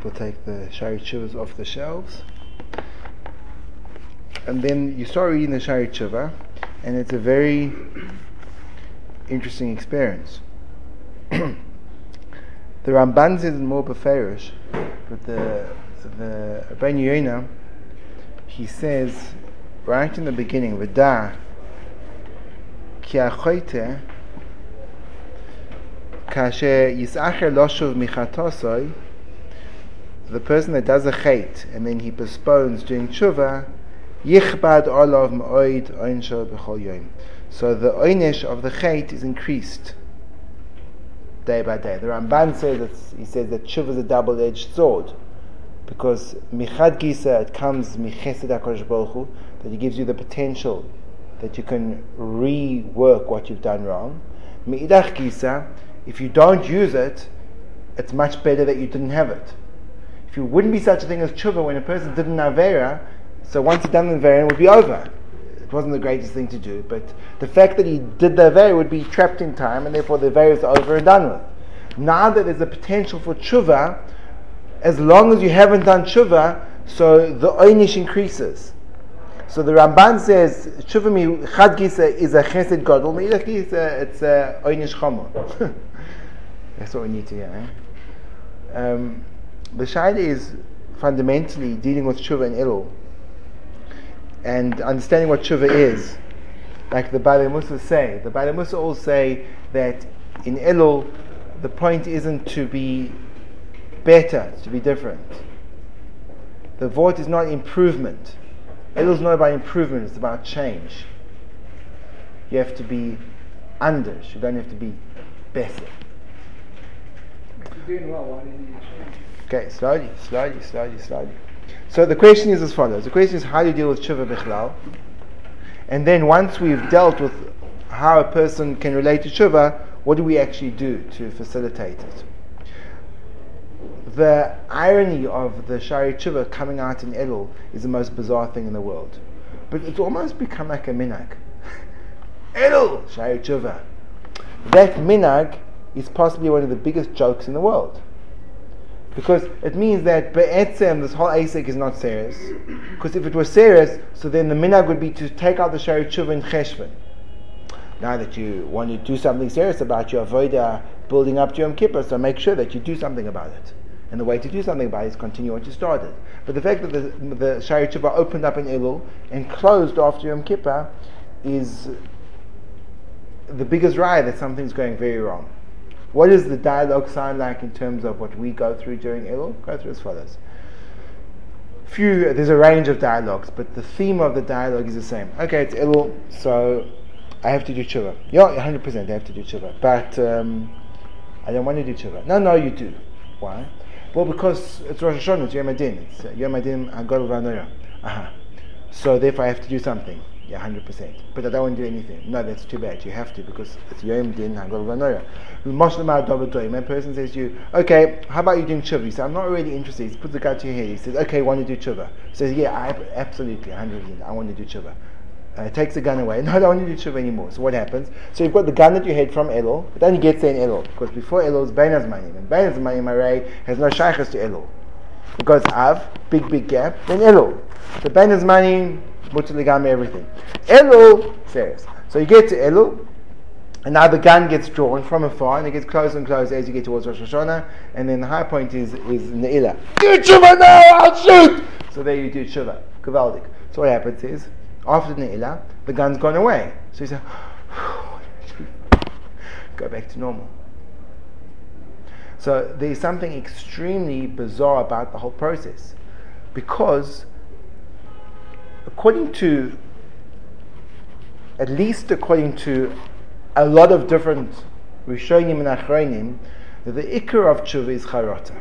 people take the Shari Tshuvas off the shelves. And then you start reading the Shari Tshuva, and it's a very interesting experience. the Ramban says in more beferish, but the the Ben Yonah, he says right in the beginning, ki achoite kasher yisacher loshuv michatosoi the person that does a chait and then he postpones doing tshuva yichbad olav ma'oid oinsho b'chol yom so the oynish of the chait is increased day by day. The Ramban says that he says that tshuva is a double-edged sword because michad gisa it comes michesed Hakadosh Baruch that he gives you the potential that you can rework what you've done wrong. Mi'idach gisa, if you don't use it, it's much better that you didn't have it. If you wouldn't be such a thing as tshuva when a person did an avera, so once he'd done the avera, it would be over. It wasn't the greatest thing to do, but the fact that he did the avera would be trapped in time, and therefore the avera is over and done with. Now that there's a potential for tshuva, as long as you haven't done tshuva, so the oynish increases. So the Ramban says tshuva mi chad gisa is a chesed gadol, mi gisa it's a oynish chomo. That's what we need to hear. Eh? Um, the shaila is fundamentally dealing with tshuva and Elul, and understanding what tshuva is. Like the Baalei Mussar say, the Baalei Mussar all say that in Elul, the point isn't to be better, to be different. The void is not improvement. Elul is not about improvement, it's about change. You have to be under, you don't have to be better. Okay, slowly, slowly, slowly, slowly. So the question is as follows. The question is how do you deal with tshuva bichlal? And then once we've dealt with how a person can relate to tshuva, what do we actually do to facilitate it? the irony of the Shari Tshuva coming out in Elul is the most bizarre thing in the world. But it's almost become like a minag. Elul, Shari Tshuva. That minag is possibly one of the biggest jokes in the world. Because it means that Be'etzem, this whole Asik is not serious. Because if it was serious, so then the minag would be to take out the Shari Tshuva in Cheshvan. Now that you want to do something serious about your Avodah uh, building up to Yom Kippur, so make sure that you do something about it. And the way to do something about it is continue what you started. But the fact that the, the Shari Tshuva opened up in Elul and closed after Yom Kippur is the biggest ride that something's going very wrong. What does the dialogue sound like in terms of what we go through during Elul? Go through as follows. Few, there's a range of dialogues, but the theme of the dialogue is the same. Okay, it's Elul, so I have to do tshuva. Yeah, 100% I have to do tshuva. But um, I don't want to do tshuva. No, no, you do. Why? Well, because it's Rosh Hashanah, it's Yom Adin. It's Yom Adin Agol Vanoya. Uh-huh. So therefore I have to do something. Yeah, 100%. But I don't want to do anything. No, that's too bad. You have to because it's Yom Din. When a person says to you, okay, how about you doing tshuva? You say, I'm not really interested. He puts the gun to your head. He says, okay, want to do tshuva. He says, yeah, I, absolutely, 100%. I want to do tshuva uh, takes the gun away. No, I don't want to tshuva anymore. So what happens? So you've got the gun that you had from Elul, but then you get there in Elul. Because before Elul is Bein Hazmanim. And Bein Hazmanim array has no shaykhs to Elul. Because Av, big, big gap, then Elul. The Bein Hazmanim, Mutaligami, everything. Elul, says. So you get to Elul, and now the gun gets drawn from afar, and it gets closer and closer as you get towards Rosh Hashanah, and then the high point is, is Ne'ilah. Do tshuva now, I'll shoot! So there you do tshuva. Kavaldik. So what happens is, after the Ne'ilah, the gun's gone away. So you say, go back to normal. So there's something extremely bizarre about the whole process. Because, according to, at least according to a lot of different Rishonim and Achronim, the ikar of tshuva is charata.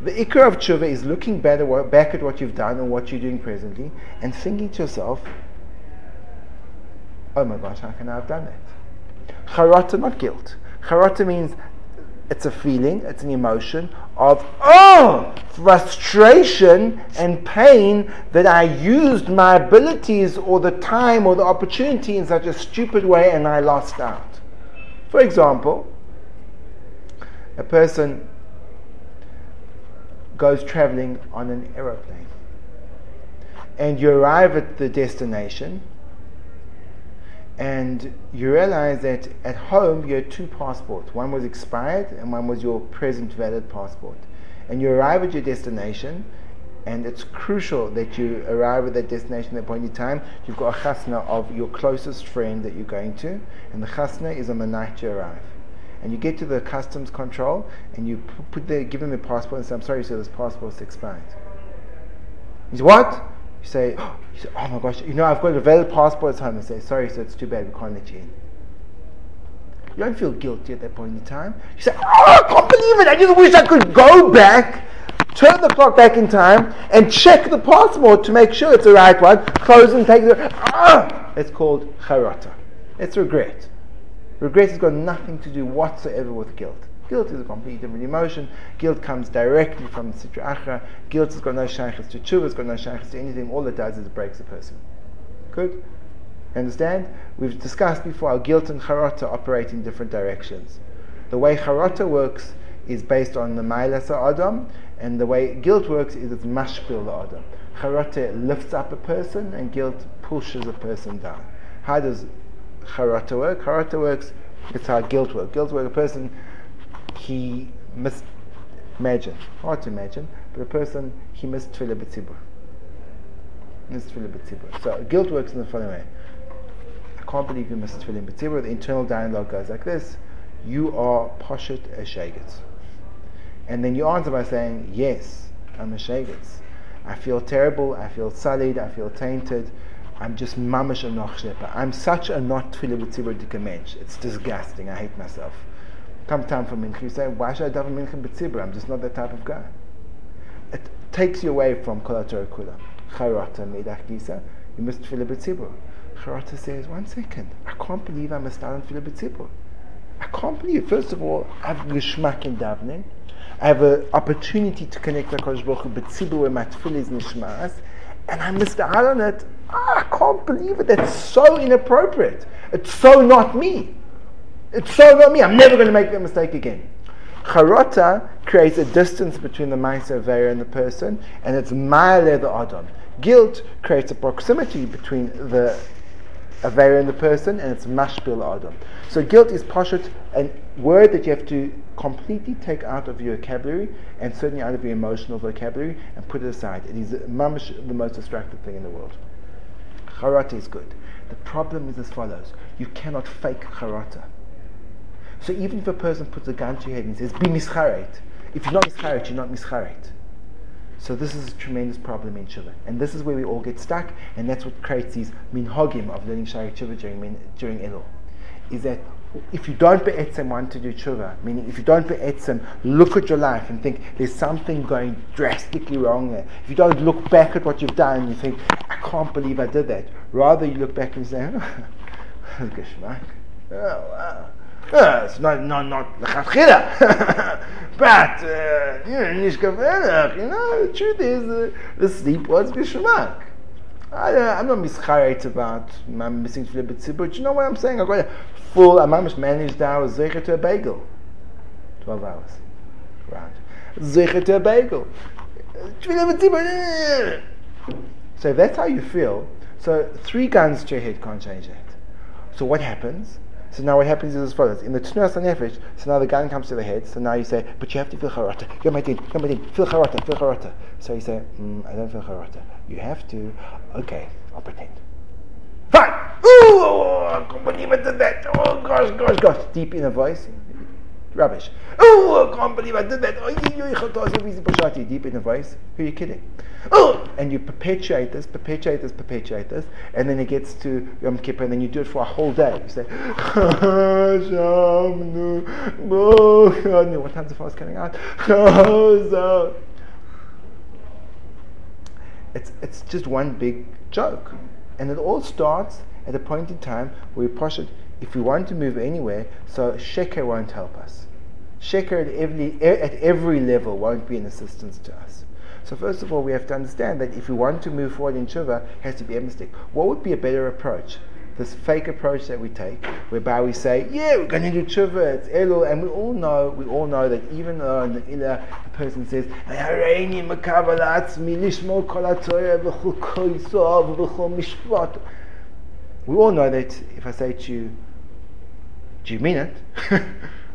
The ikar of tshuva is looking back at, what, back at what you've done and what you're doing presently and thinking to yourself, oh my gosh, how can I have done that? Charata, not guilt. Charata means it's a feeling, it's an emotion of, oh, frustration and pain that I used my abilities or the time or the opportunity in such a stupid way and I lost out. For example, a person goes traveling on an aeroplane. And you arrive at the destination, and you realize that at home you had two passports. One was expired, and one was your present valid passport. And you arrive at your destination, and it's crucial that you arrive at that destination at that point in time. You've got a chasna of your closest friend that you're going to, and the chasna is on the night you arrive. And you get to the customs control, and you put the, give them your passport and say, "I'm sorry, sir, this passport's expired." He says, "What?" You say, oh, you say, "Oh my gosh, you know, I've got a valid passport at home." They say, "Sorry, sir, it's too bad. We can't let you in." You don't feel guilty at that point in time. You say, "Oh, I can't believe it! I just wish I could go back." turn the clock back in time and check the passport to make sure it's the right one, close and take the. Ah! It's called charata. It's regret. Regret has got nothing to do whatsoever with guilt. Guilt is a completely different emotion. Guilt comes directly from Sitra Achra. Guilt has got no shaykhs to tshuva, it's got no shaykhs to anything. All it does is it breaks a person. Good? Understand? We've discussed before how guilt and charata operate in different directions. The way charata works is based on the Mailasa Adam, and the way guilt works is it's mashpil Adam. Charata lifts up a person, and guilt pushes a person down. How does charata work? Charata works, it's how guilt works. Guilt works, a person, he missed, imagine, hard to imagine, but a person, he missed tefillah b'tzibur. Missed tefillah b'tzibur. So guilt works in the following way. I can't believe you missed tefillah b'tzibur. The internal dialogue goes like this. You are poshet a and then you answer by saying, Yes, I'm a Shegetz. I feel terrible, I feel sullied, I feel tainted. I'm just mamish a noch I'm such a not tefillah mensch. It's disgusting. I hate myself. Come time for mincha, you say, why should I daven mincha b'tzibur? I'm just not that type of guy. It takes you away from kol kula. Charata meidach gisa. You must feel tefillah b'tzibur. Charata says, one second. I can't believe I must daven tefillah b'tzibur. I can't believe. First of all, I have geschmack in davening. I have an opportunity to connect with Kodesh Baruch Hu, but Tzibur where my tefillah is nishmas, and I missed out on it. Oh, I can't believe it. That's so inappropriate. It's so not me. It's so not me. I'm never going to make that mistake again. Charata creates a distance between the Maisa and the person, and it's Ma'ale the Adam. Guilt creates a proximity between the Avera and the person, and it's Mashpil Adam. So guilt is Pashut, a word that you have to completely take out of your vocabulary and certainly out of your emotional vocabulary and put it aside. It is mamish the most destructive thing in the world. Charata is good. The problem is as follows: you cannot fake charata. So even if a person puts a gun to your head and says, "Be mischaret," if you're not mischaret, you're not mischaret. So this is a tremendous problem in Tshuva. And this is where we all get stuck, and that's what creates these minhagim of learning Shari Tshuva during, during Elul. Is that if you don't be'etzem want to do tshuva, meaning if you don't be'etzem look at your life and think there's something going drastically wrong there, if you don't look back at what you've done and you think, I can't believe I did that, rather you look back and say, oh, geschmack. Oh, wow. It's not, not, not but, uh, you know, you know, the truth is, uh, the sleep was geschmack. I, am not mischaret about I'm missing tefillah b'tzibur, but you know what I'm saying? I got a full, I'm almost managed now, zecher to a bagel. 12 hours. Right. Zecher to a bagel. So that's how you feel, so three guns to your head can't change that. So what happens? So now what happens is as follows. In the Tnuas Nefesh, so now the gun comes to the head, so now you say, but you have to feel charata. You're my din, you're my din, feel charata, feel charata. So you say, mm, I don't feel charata. You have to, okay, I'll pretend. Fine! Ooh, I can't believe I did that. Oh gosh, gosh, gosh. Deep in a voice, rubbish. Oh, I can't believe I did that. Oh, deep in the voice. Who are you kidding? Oh, and you perpetuate this, perpetuate this, perpetuate this, and then it gets to Yom Kippur, and then you do it for a whole day. You say, what time's the fast coming out? It's, it's just one big joke. And it all starts at a point in time where you push it if we want to move anywhere, so sheker won't help us. Sheker at every, at every level won't be an assistance to us. So first of all, we have to understand that if we want to move forward in tshuva, it has to be emistic. What would be a better approach? this fake approach that we take, whereby we say, "Yeah, we're going to do tshuva, it's elul," and we all know, we all know that even though in the inner the person says, we all know that if I say to you, "Do you mean it?"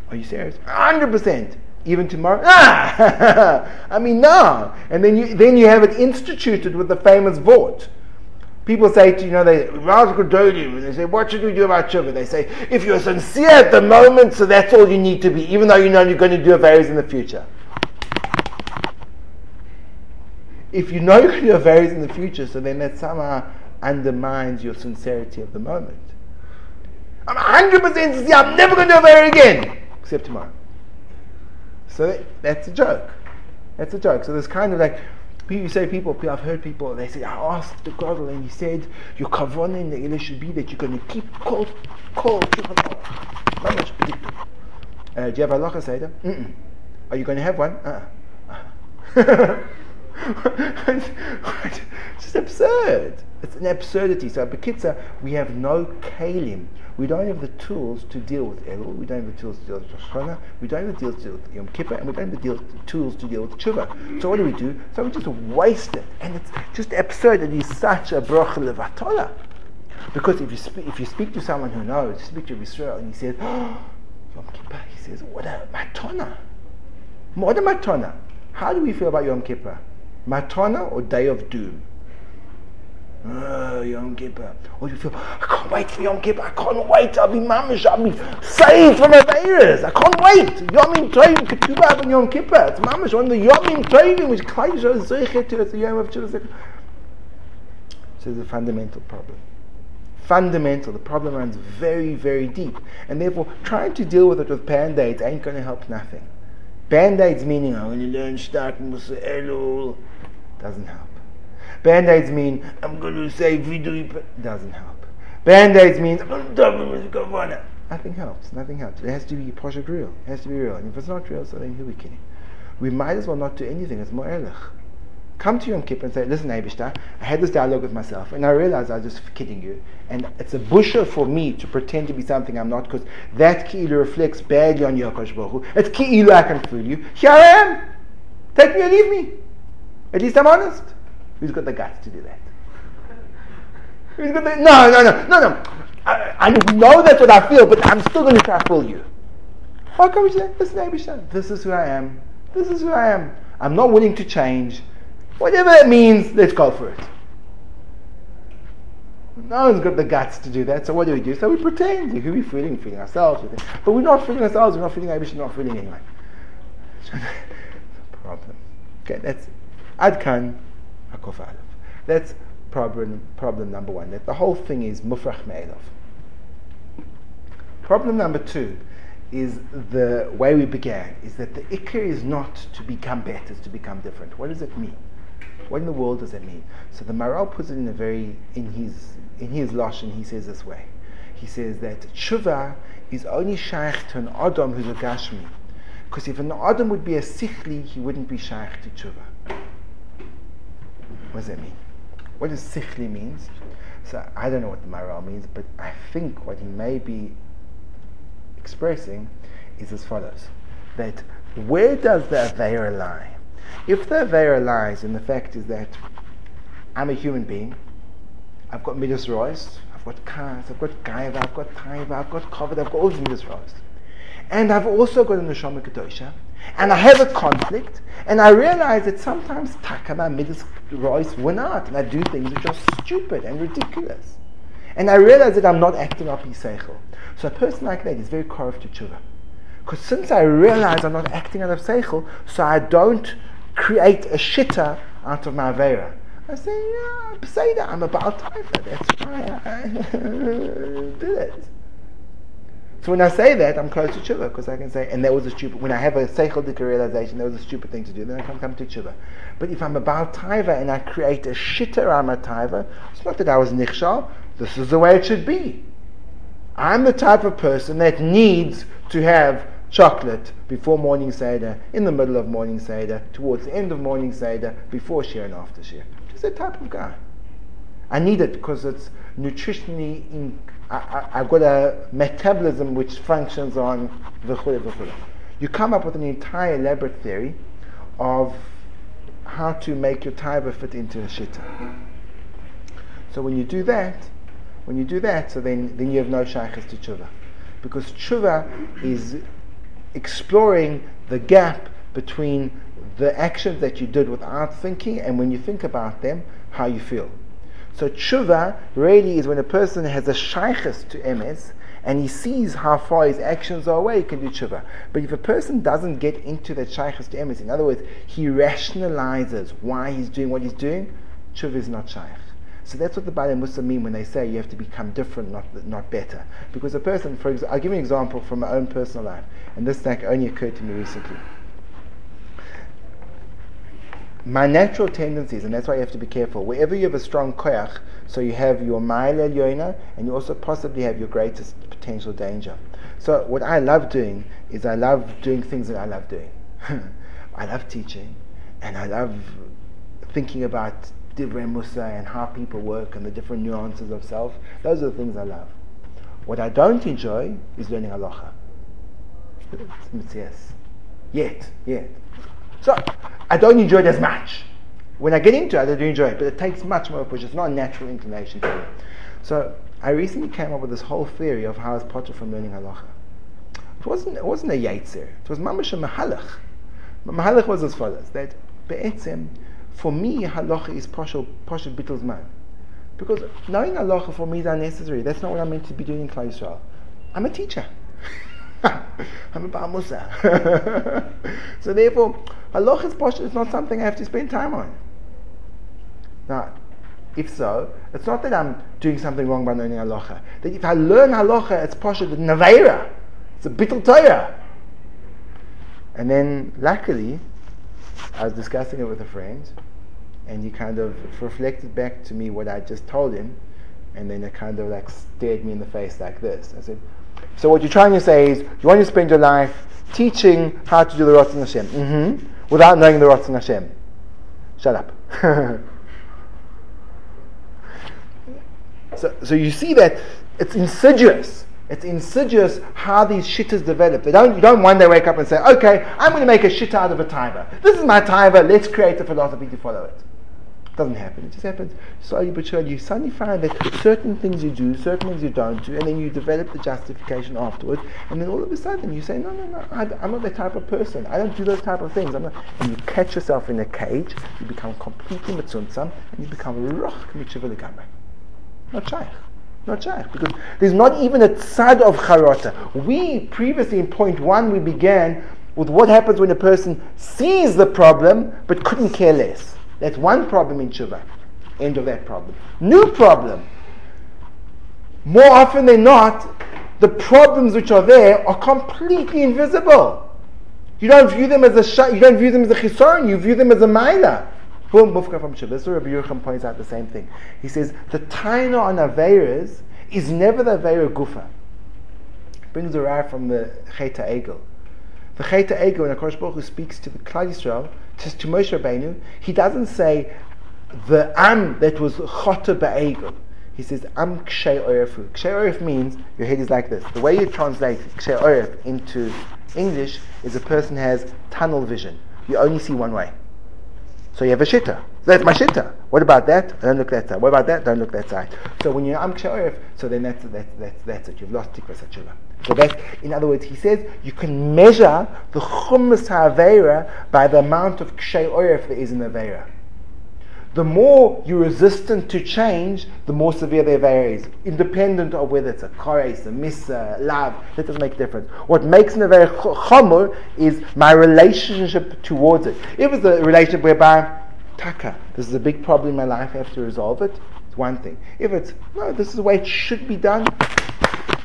Are you serious? Hundred percent even tomorrow? Ah! I mean, no. And then you, then you have it instituted with the famous vort. People say to you know they they say what should we do about tshuva? They say if you're sincere at the moment, so that's all you need to be, even though you know you're going to do a avaries in the future. If you know you're going to do a avaries in the future, so then that somehow undermines your sincerity of the moment. I'm 100% sincere. I'm never going to do again, except tomorrow. So that's a joke. That's a joke. So there's kind of like, you say people, I've heard people, they say, I asked the God and he said, your kavanah in the Ilah should be that you're going to keep cold, cold, not much. Uh, do you have a halacha seder? Mm-mm. Are you going to have one? Uh-uh. it's just absurd. It's an absurdity. So, Bekitza, we have no kalim we don't have the tools to deal with Elul, we don't have the tools to deal with Rosh we don't have the tools to deal with Yom Kippur, and we don't have the tools to deal with Tshuva. So what do we do? So we just waste it. And it's just absurd that he's such a bracha levatola. Because if you, speak, if you speak to someone who knows, you speak to Israel, and he says, oh, Yom Kippur, he says, what a matona. What a matona. How do we feel about Yom Kippur? Matona or day of doom? Oh, Yom Kippur. Or you feel, I can't wait for Yom Kippur. I can't wait. I'll be mamish. I'll be saved from Averis. I can't wait. Yomim Tovim Ketubah on Yom Kippur. It's mamish on the Yomim Tovim, which claims to it's the Yom of Chilazek. So there's a fundamental problem. Fundamental. The problem runs very, very deep. And therefore, trying to deal with it with band-aids ain't going to help nothing. Band-aids meaning, I'm going to learn Shtak Musa Elul. Doesn't help. Band-aids mean, I'm going to say Vidui, doesn't help. Band-aids means, Nothing helps. Nothing helps. It has to be project real. It has to be real. And if it's not real, so then who we kidding? We might as well not do anything. It's more erlich. Come to Yom Kippur and say, listen, Abishta, I had this dialogue with myself and I realized I was just kidding you. And it's a busha for me to pretend to be something I'm not because that ki'ilu reflects badly on Yakosh Baruch It's ki'ilu I can fool you. Here I am. Take me or leave me. At least I'm honest. Who's got the guts to do that? Who's got the, no, no, no, no, no. I, I know that's what I feel, but I'm still going to try to fool you. How come we say, listen, this is who I am. This is who I am. I'm not willing to change. Whatever it means, let's go for it. No one's got the guts to do that, so what do we do? So we pretend. We could be feeling, feeling ourselves. But we're not feeling ourselves, we're not feeling Abish, we're not feeling anyone. problem. Okay, that's Adkan. Hakov Aleph. That's problem, problem number one, that the whole thing is mufrach me'elov. Problem number two is the way we began, is that the ikr is not to become better, it's to become different. What does it mean? What in the world does it mean? So the Maharal puts it in a very, in his, in his and he says this way. He says that tshuva is only shaykh to an adam who's a gashmi. Because if an adam would be a sikhli, he wouldn't be shaykh to tshuva. What does that mean? What does sikhli means? So I don't know what the Maharal means, but I think what he may be expressing is as follows: that where does the Aveira lie? If the Aveira lies in the fact is that I'm a human being, I've got midas rois, I've got kas, I've got gaiva, I've got taiva, I've got covered, I've got all these midas rois, and I've also got a neshama kedosha, and I have a conflict, and I realize that sometimes takama midas rois win out, and I do things which are stupid and ridiculous. And I realize that I'm not acting up seichel. So a person like that is very korov to tshuva. Because since I realize I'm not acting out of seichel, so I don't create a shitter out of my vera. I say, yeah, that I'm about time for That's why I did it. So when I say that, I'm close to tshuva because I can say, and that was a stupid. When I have a seichel realization, that was a stupid thing to do. Then I can come to tshuva. But if I'm about taiva and I create a shitter around my taiva, it's not that I was nichshal. This is the way it should be. I'm the type of person that needs to have chocolate before morning seder, in the middle of morning seder, towards the end of morning seder, before shir and after shir. Just that type of guy. I need it because it's nutritionally, I, have got a metabolism which functions on the v'chule. You come up with an entire elaborate theory of how to make your taiva fit into a shitta. So when you do that, when you do that, so then, then you have no shaykhs to tshuva. Because tshuva is exploring the gap between the actions that you did without thinking and when you think about them, how you feel. So tshuva really is when a person has a shaykhs to emes and he sees how far his actions are away, he can do tshuva. But if a person doesn't get into that shaykhs to emes, in other words, he rationalizes why he's doing what he's doing, tshuva is not shaykh. So that's what the Baalei Mussar mean when they say you have to become different, not, not better. Because a person, for example, I'll give you an example from my own personal life, and this like only occurred to me recently. My natural tendencies, and that's why you have to be careful, wherever you have a strong koyach, so you have your ma'il yoina, and you also possibly have your greatest potential danger. So what I love doing is I love doing things that I love doing. I love teaching, and I love thinking about divrei mussar and how people work and the different nuances of self. Those are the things I love. What I don't enjoy is learning halacha. Yes. Yet, yet. So, I don't enjoy it as much. When I get into it, I do enjoy it, but it takes much more push. It's not a natural inclination to me. So, I recently came up with this whole theory of how it's potter from learning halacha. It wasn't, it wasn't a yetzer. It was mamash a mahalach. Mahalach was as follows, that be'etzem, for me, halacha is partial, partial bittel's man. Because knowing halacha for me is unnecessary. That's not what I'm meant to be doing in Klal Yisrael. I'm a teacher. I'm a Baal Mussar. so therefore, halacha is partial. It's not something I have to spend time on. Now, if so, it's not that I'm doing something wrong by learning halacha. That if I learn halacha, it's partial the naveira. It's a bittul Torah. And then, luckily, I was discussing it with a friend, and he kind of reflected back to me what I just told him, and then it kind of like stared me in the face like this. I said, "So what you're trying to say is you want to spend your life teaching how to do the Ratzon Hashem, mm-hmm, without knowing the Ratzon Hashem." Shut up. so, so you see that it's insidious. It's insidious how these shittas develop. They don't, you don't one day wake up and say, okay, I'm going to make a shit out of a taiva. This is my taiva, let's create a philosophy to follow it. Doesn't happen. It just happens slowly but surely. You suddenly find that certain things you do, certain things you don't do, and then you develop the justification afterwards, and then all of a sudden you say, no, no, no, I, am not that type of person. I don't do those type of things. and you catch yourself in a cage, you become completely mitzuntzam, and you become roch mitzvah Not shaykh not shaykh because there's not even a tzad of charata. We previously in point one we began with what happens when a person sees the problem but couldn't care less. That's one problem in tshuva. End of that problem. New problem. More often than not, the problems which are there are completely invisible. You don't view them as a sh- you don't view them as a chisaron, you view them as a maila. Boom, Mufka from Shabbos. Rabbi Yerucham points out the same thing. He says the taina on Averas is never the Avera Gufa. Brings a rare from the Cheta Egel. The Cheta Egel, when Akash Baruch Hu speaks to the Klal Yisrael, to, to Moshe Rabbeinu, he doesn't say the Am that was Chota Ba'egel. He says Am Kshay Orefu. Kshay Oref means your head is like this. The way you translate Kshay Oref into English is a person has tunnel vision. You only see one way. So you have a shitta. That's my shitta. What about that? Don't look that side. What about that? Don't look that side. So when you're am kshe oref, so then that's, that's, that's, that's it. You've lost tikvas hatshuvah. So that, in other words, he says you can measure the chummas ha'avera by the amount of kshay orif there is in the avera. The more you're resistant to change, the more severe the avera is, independent of whether it's a kares, a missa, love. That doesn't make a difference. What makes an avera chomor is my relationship towards it. If it's a relationship whereby taka, this is a big problem in my life, I have to resolve it. It's one thing. If it's no, this is the way it should be done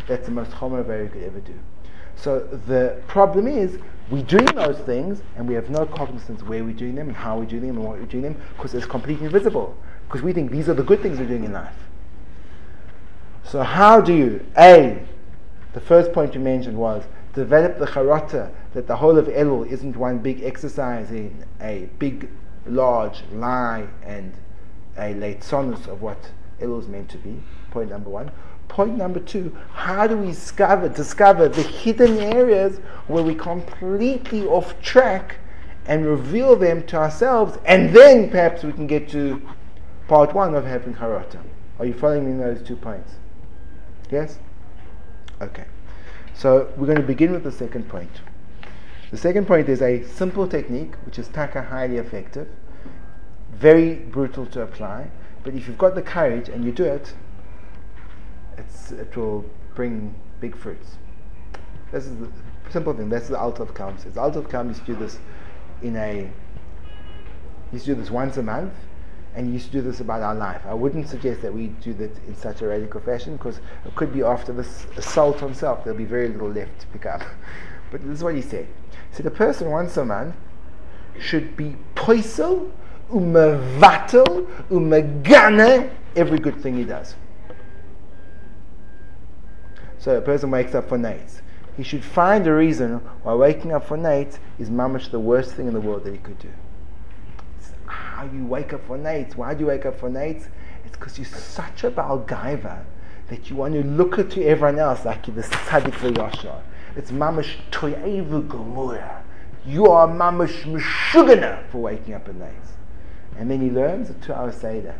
that's the most homer you could ever do. So the problem is we're doing those things and we have no cognizance where we're doing them and how we're doing them and what we're doing them because it's completely invisible. Because we think these are the good things we're doing in life. So how do you A, the first point you mentioned was develop the charata that the whole of Elul isn't one big exercise in a big, large lie and a late sonus of what Elul is meant to be. Point number one. Point number two, how do we discover, discover the hidden areas where we completely off track and reveal them to ourselves, and then perhaps we can get to part one of having charata. Are you following me in those two points? Yes? Okay. So we're going to begin with the second point. The second point is a simple technique, which is taka highly effective, very brutal to apply, but if you've got the courage and you do it, it will bring big fruits. This is the simple thing. That's the Alter of says. The Alter of used to do this in a. to do this once a month, and to do this about our life. I wouldn't suggest that we do that in such a radical fashion because it could be after this assault on self. There'll be very little left to pick up. but this is what he said. He said a person once a month should be poisel, umevatel, umegane every good thing he does. So a person wakes up for nights. He should find a reason why waking up for nights is mamish the worst thing in the world that he could do. It's how you wake up for nights. Why do you wake up for nights? It's because you're such a balgaiva that you want to look at to everyone else like you're the tzaddik v'yashar. It's mamish toyevu gomura. You are mamish meshugana for waking up at nights. And then he learns a two-hour seder.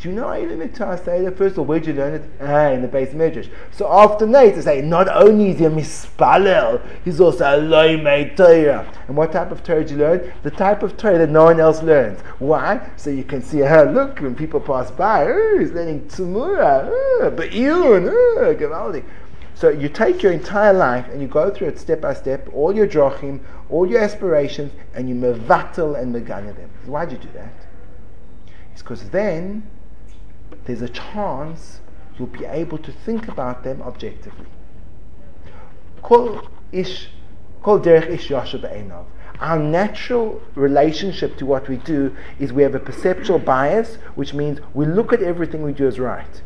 Do you know Eilim Seder? First of all, where'd you learn it? Ah, in the base medrash. So after night, they say, not only is he a mispalel, he's also a loimei Torah. And what type of Torah do you learn? The type of Torah that no one else learns. Why? So you can see, her. look, when people pass by, oh, he's learning Tzumura, oh, Be'iyun, oh, Gavaldi. So you take your entire life and you go through it step by step, all your drachim, all your aspirations, and you mevatel and megana them. Why'd you do that? It's because then there's a chance you'll be able to think about them objectively. Kol ish, kol ish Our natural relationship to what we do is we have a perceptual bias, which means we look at everything we do as right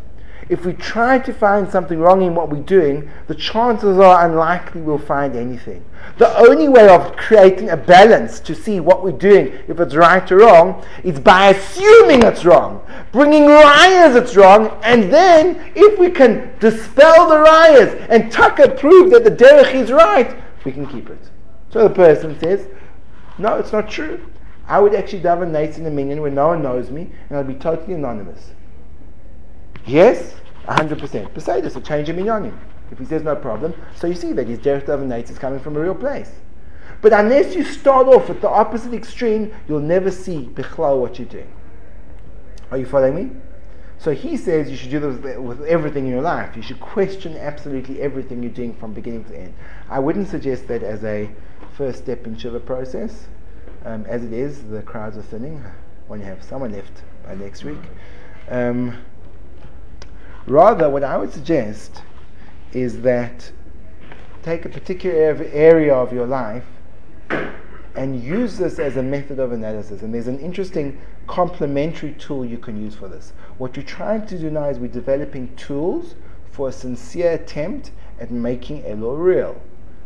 if we try to find something wrong in what we're doing, the chances are unlikely we'll find anything. The only way of creating a balance to see what we're doing, if it's right or wrong, is by assuming it's wrong, bringing liars it's wrong, and then if we can dispel the liars and Tucker prove that the derech is right, we can keep it. So the person says, no, it's not true. I would actually daven nights in a minyan where no one knows me, and I'd be totally anonymous. Yes, 100%. Poseidus, a change in minyanim. If he says no problem, so you see that his derech of nates is coming from a real place. But unless you start off at the opposite extreme, you'll never see bichlal what you're doing. Are you following me? So he says you should do this with everything in your life. You should question absolutely everything you're doing from beginning to end. I wouldn't suggest that as a first step in Tshuva process. Um, as it is, the crowds are thinning. When you have someone left by next week. Um, Rather, what I would suggest is that take a particular area of your life and use this as a method of analysis. And there's an interesting complementary tool you can use for this. What you're trying to do now is we're developing tools for a sincere attempt at making Elul real.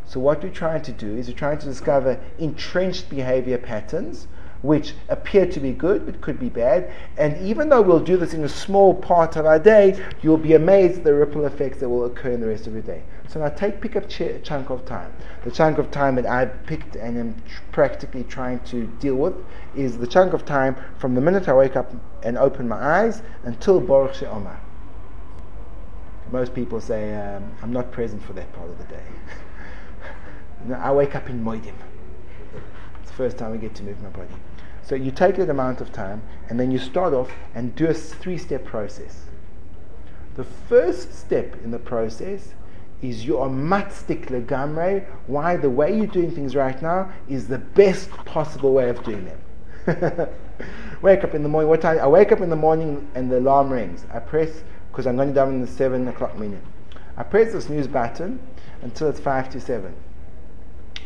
So what we're trying to do is we're trying to discover entrenched behavior patterns which appear to be good but could be bad. And even though we'll do this in a small part of our day, you'll be amazed at the ripple effects that will occur in the rest of your day. So now take pick a ch- chunk of time. The chunk of time that I've picked and am practically trying to deal with is the chunk of time from the minute I wake up and open my eyes until Baruch She'omar. Most people say, um, I'm not present for that part of the day. no, I wake up in Moedim. It's the first time I get to move my body. So you take that amount of time and then you start off and do a three step process. The first step in the process is you are matstik legamre, why the way you're doing things right now is the best possible way of doing them. wake up in the morning, what time? I wake up in the morning and the alarm rings. I press, because I'm going to daven in the 7 o'clock minute. I press the snooze button until it's 5 to 7.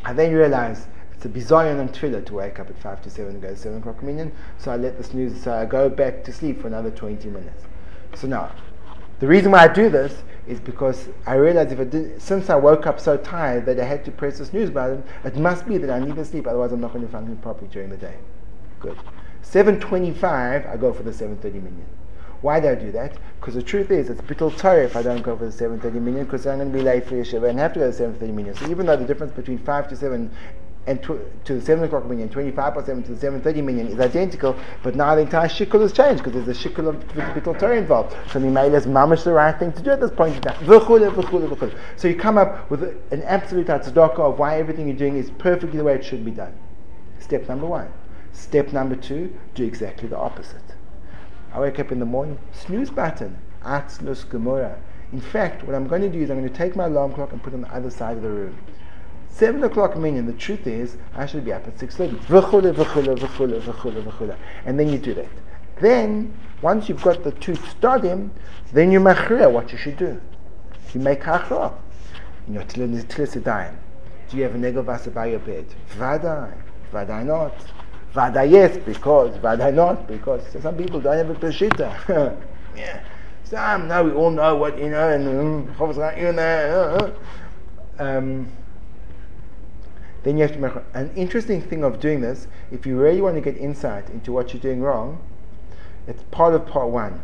I then realize it's a bizayon and thriller to wake up at 5 to 7 and go to 7 o'clock minyan. So I let the snooze, so I go back to sleep for another 20 minutes. So now, the reason why I do this is because I realized if I did, since I woke up so tired that I had to press the snooze button, it must be that I need to sleep, otherwise I'm not going to function properly during the day. Good. 7.25, I go for the 7.30 minyan. Why do I do that? Because the truth is, it's bittul Torah if I don't go for the 7.30 minyan, because I'm going to be late for Yeshiva and have to go to the 7.30 minyan. So even though the difference between 5 to 7 and tw- to the 7 o'clock minyan, 25 plus 7 to the 7.30 minyan is identical, but now the entire shikul has changed because there's a shikul of bittul Torah involved. So the email is mamish the right thing to do at this point in time. So you come up with an absolute tzedakah of why everything you're doing is perfectly the way it should be done. Step number one. Step number two, do exactly the opposite. I wake up in the morning, snooze button, atzlus gemora. In fact, what I'm going to do is I'm going to take my alarm clock and put it on the other side of the room. Seven o'clock minyan, the truth is, I should be up at 6.30. And then you do that. Then, once you've got the two stadim, then you machria what you should do. You make hachra. Your tlisidayim. Do you have a negel vasa by your bed? Vadai. Vadai not. Vada yes, because. Vada not, because. Some people don't have a peshita. yeah. Some, no, we all know what, you know, and, um, you know, um, then you have to make an interesting thing of doing this. If you really want to get insight into what you're doing wrong, it's part of part one.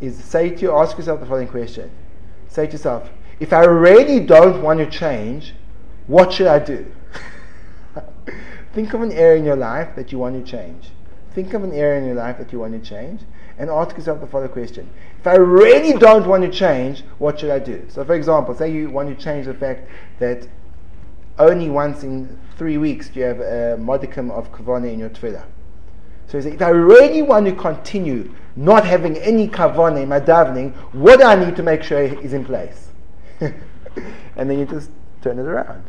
Is say to you, ask yourself the following question. Say to yourself, if I really don't want to change, what should I do? Think of an area in your life that you want to change. Think of an area in your life that you want to change and ask yourself the following question. If I really don't want to change, what should I do? So, for example, say you want to change the fact that only once in three weeks do you have a modicum of kavana in your tefillah. So you say, if I really want to continue not having any kavana in my davening, what do I need to make sure is in place? and then you just turn it around.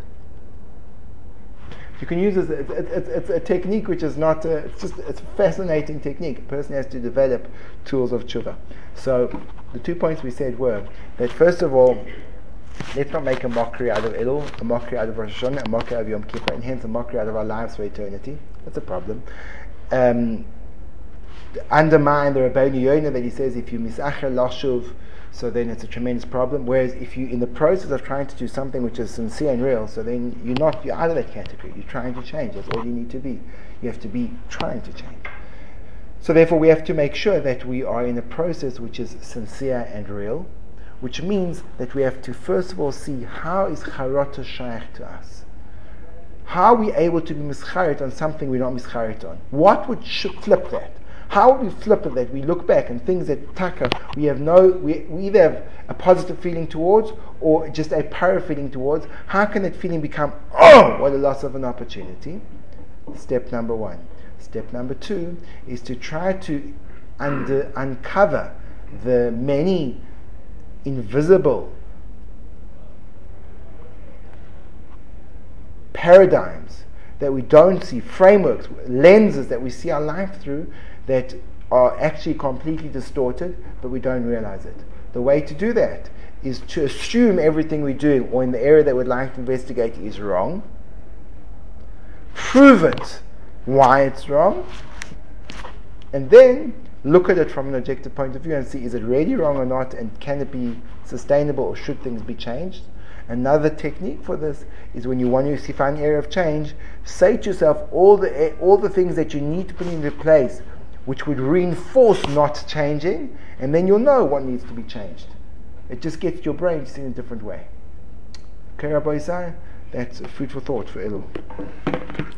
You can use this. It's, it's, a technique which is not. A, it's just. It's a fascinating technique. A person has to develop tools of tshuva. So the two points we said were that first of all, let's not make a mockery out of Elul, a mockery out of Rosh Hashanah, a mockery out of Yom Kippur, and hence a mockery out of our lives for eternity. That's a problem. Um, undermine the Rabbeinu Yonah that he says if you misacher lashuv so then it's a tremendous problem. Whereas if you, in the process of trying to do something which is sincere and real, so then you're not, you're out of that category. You're trying to change. That's all you need to be. You have to be trying to change. So therefore, we have to make sure that we are in a process which is sincere and real, which means that we have to first of all see how is charata shaykh to us. How are we able to be mischarit on something we're not mischarit on? What would flip that? How would we flip it that we look back and things that taka we have no we, we either have a positive feeling towards or just a para feeling towards. How can that feeling become oh what a loss of an opportunity? Step number one. Step number two is to try to under, uncover the many invisible paradigms that we don't see, frameworks, lenses that we see our life through that are actually completely distorted, but we don't realize it. The way to do that is to assume everything we're doing or in the area that we'd like to investigate is wrong, prove it why it's wrong, and then look at it from an objective point of view and see is it really wrong or not and can it be sustainable or should things be changed. Another technique for this is when you want to see find an area of change, say to yourself all the eh, all the things that you need to put into place which would reinforce not changing, and then you'll know what needs to be changed. It just gets your brain to see in a different way. Okay, Rabbi Isai? That's a fruitful thought for Elul.